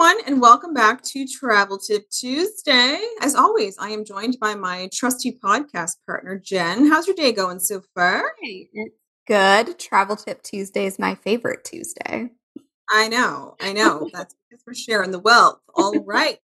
everyone, and welcome back to Travel Tip Tuesday. As always, I am joined by my trusty podcast partner, Jenn. How's your day going so far? It's good. Travel Tip Tuesday is my favorite Tuesday. I know, I know. That's because we're sharing the wealth. All right.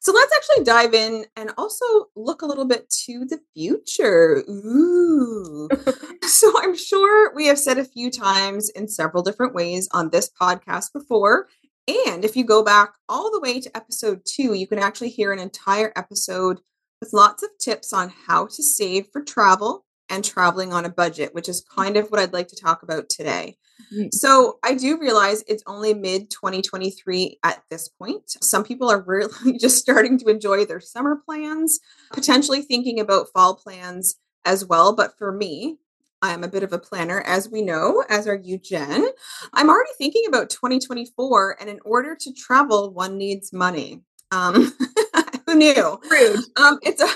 So let's actually dive in and also look a little bit to the future. Ooh. so I'm sure we have said a few times in several different ways on this podcast before and if you go back all the way to episode two, you can actually hear an entire episode with lots of tips on how to save for travel and traveling on a budget, which is kind of what I'd like to talk about today. Mm-hmm. So, I do realize it's only mid 2023 at this point. Some people are really just starting to enjoy their summer plans, potentially thinking about fall plans as well. But for me, I'm a bit of a planner, as we know, as are you, Jenn. I'm already thinking about 2024, and in order to travel, one needs money. Um, who knew? Rude. Um, it's a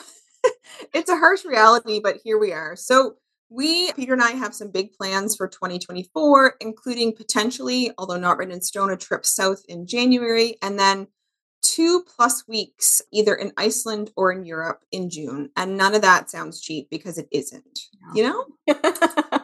it's a harsh reality, but here we are. So we, Peter and I, have some big plans for 2024, including potentially, although not written in stone, a trip south in January, and then two plus weeks either in Iceland or in Europe in June. And none of that sounds cheap because it isn't. You know?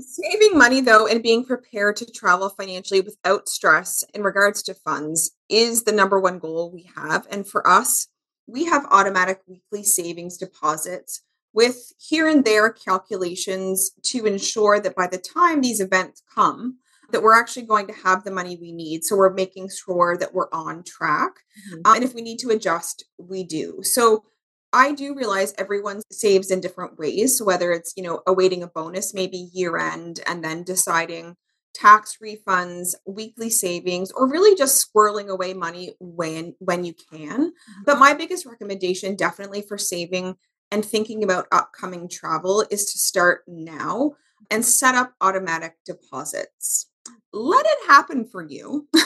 Saving money though and being prepared to travel financially without stress in regards to funds is the number one goal we have. And for us, we have automatic weekly savings deposits with here and there calculations to ensure that by the time these events come, that we're actually going to have the money we need. So we're making sure that we're on track. Mm-hmm. Uh, and if we need to adjust, we do. So I do realize everyone saves in different ways. So whether it's, you know, awaiting a bonus, maybe year end, and then deciding tax refunds, weekly savings, or really just squirreling away money when when you can. Mm-hmm. But my biggest recommendation definitely for saving and thinking about upcoming travel is to start now and set up automatic deposits let it happen for you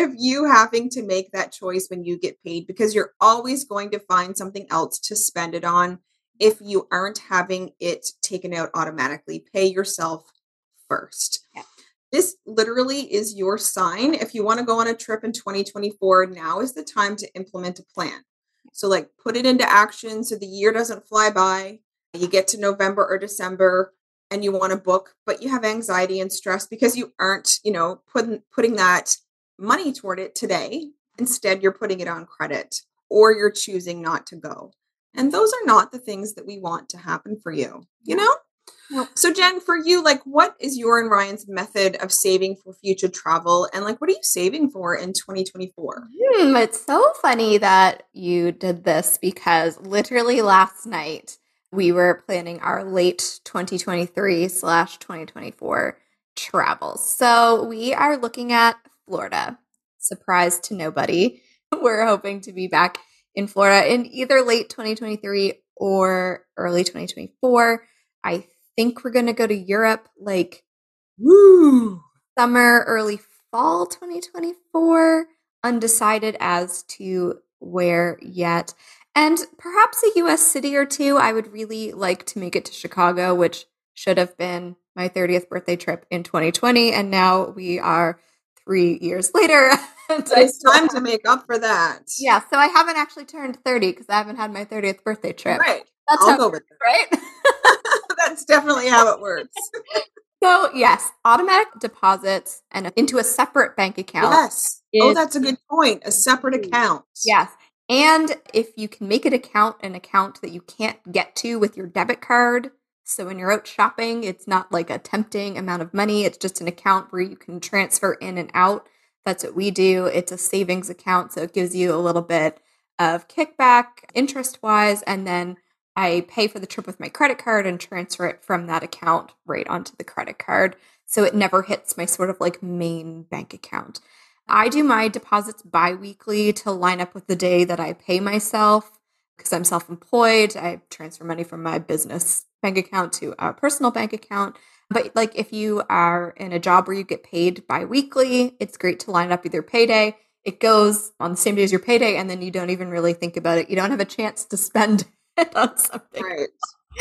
of you having to make that choice when you get paid because you're always going to find something else to spend it on if you aren't having it taken out automatically. Pay yourself first. Yeah. This literally is your sign. If you want to go on a trip in 2024, now is the time to implement a plan. So, like, put it into action so the year doesn't fly by. You get to November or December and you want to book but you have anxiety and stress because you aren't you know putting putting that money toward it today instead you're putting it on credit or you're choosing not to go. And those are not the things that we want to happen for you you know? So Jenn for you like what is your and ryan's method of saving for future travel and like what are you saving for in 2024 hmm, it's so funny that you did this because literally last night we were planning our late 2023 slash 2024 travels. So we are looking at Florida. Surprise to nobody. We're hoping to be back in Florida in either late 2023 or early 2024. I think we're going to go to Europe like woo, summer, early fall 2024. Undecided as to where yet. And perhaps a US city or two. I would really like to make it to Chicago, which should have been my 30th birthday trip in 2020. And now we are three years later. it's time to make up for that. Yeah. So I haven't actually turned 30 because I haven't had my 30th birthday trip. Right. That's I'll how, go with that. Right. That's definitely how it works. So yes, automatic deposits and into a separate bank account. Yes. oh, that's a good point. A separate mm. account. Yes. And if you can make it account an account that you can't get to with your debit card, so when you're out shopping, it's not like a tempting amount of money, it's just an account where you can transfer in and out. That's what we do. It's a savings account, so it gives you a little bit of kickback interest wise, and then I pay for the trip with my credit card and transfer it from that account right onto the credit card. So it never hits my sort of like main bank account. I do my deposits bi-weekly to line up with the day that I pay myself because I'm self-employed. I transfer money from my business bank account to a personal bank account. But like if you are in a job where you get paid bi-weekly, it's great to line up either payday. It goes on the same day as your payday, and then you don't even really think about it. You don't have a chance to spend it on something. Right.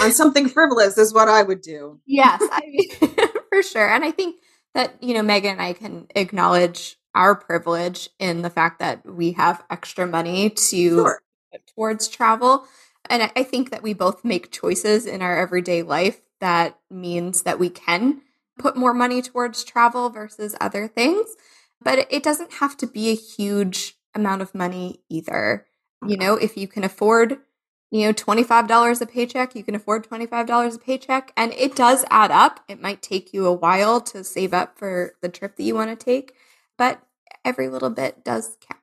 On something frivolous is what I would do. Yes, I mean, for sure. And I think that, you know, Meggan and I can acknowledge our privilege in the fact that we have extra money to Sure. Towards travel. And I- I think that we both make choices in our everyday life that means that we can put more money towards travel versus other things. But it doesn't have to be a huge amount of money either. You mm-hmm. know, if you can afford, you know, $25 a paycheck, you can afford $25 a paycheck. And it does add up. It might take you a while to save up for the trip that you want to take, but every little bit does count.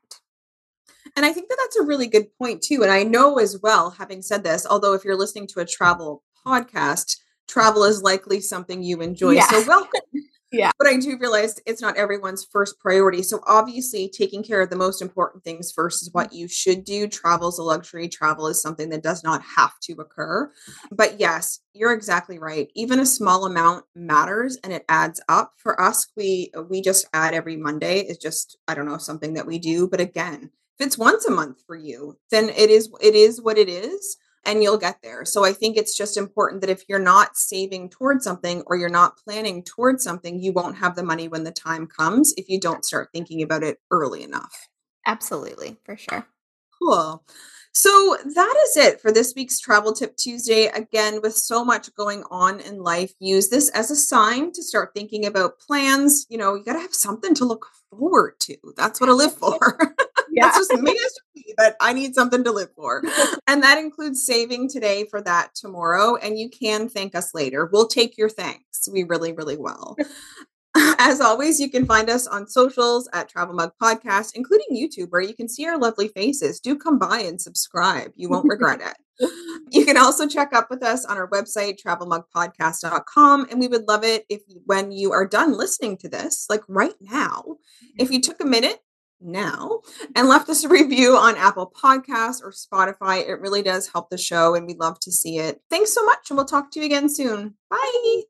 And I think that that's a really good point too. And I know as well, having said this, although if you're listening to a travel podcast, travel is likely something you enjoy. Yeah. So welcome. Yeah. But I do realize it's not everyone's first priority. So obviously taking care of the most important things first is what you should do. Travel is a luxury. Travel is something that does not have to occur. But yes, you're exactly right. Even a small amount matters and it adds up. For us, we we just add every Monday. It's just, I don't know, something that we do. But again, if it's once a month for you, then it is it is what it is and you'll get there. So I think it's just important that if you're not saving towards something or you're not planning towards something, you won't have the money when the time comes if you don't start thinking about it early enough. Absolutely, for sure. Cool. So that is it for this week's Travel Tip Tuesday. Again, with so much going on in life, use this as a sign to start thinking about plans. You know, you got to have something to look forward to. That's what I live for. Yeah. That's just me as me, but I need something to live for. and that includes saving today for that tomorrow. And you can thank us later. We'll take your thanks. We really, really will. As always, you can find us on socials at Travel Mug Podcast, including YouTube, where you can see our lovely faces. Do come by and subscribe. You won't regret it. You can also check up with us on our website, travelmugpodcast.com. And we would love it if when you are done listening to this, like right now, if you mm-hmm. took a minute now and left us a review on Apple Podcasts or Spotify. It really does help the show and we'd love to see it. Thanks so much and we'll talk to you again soon. Bye.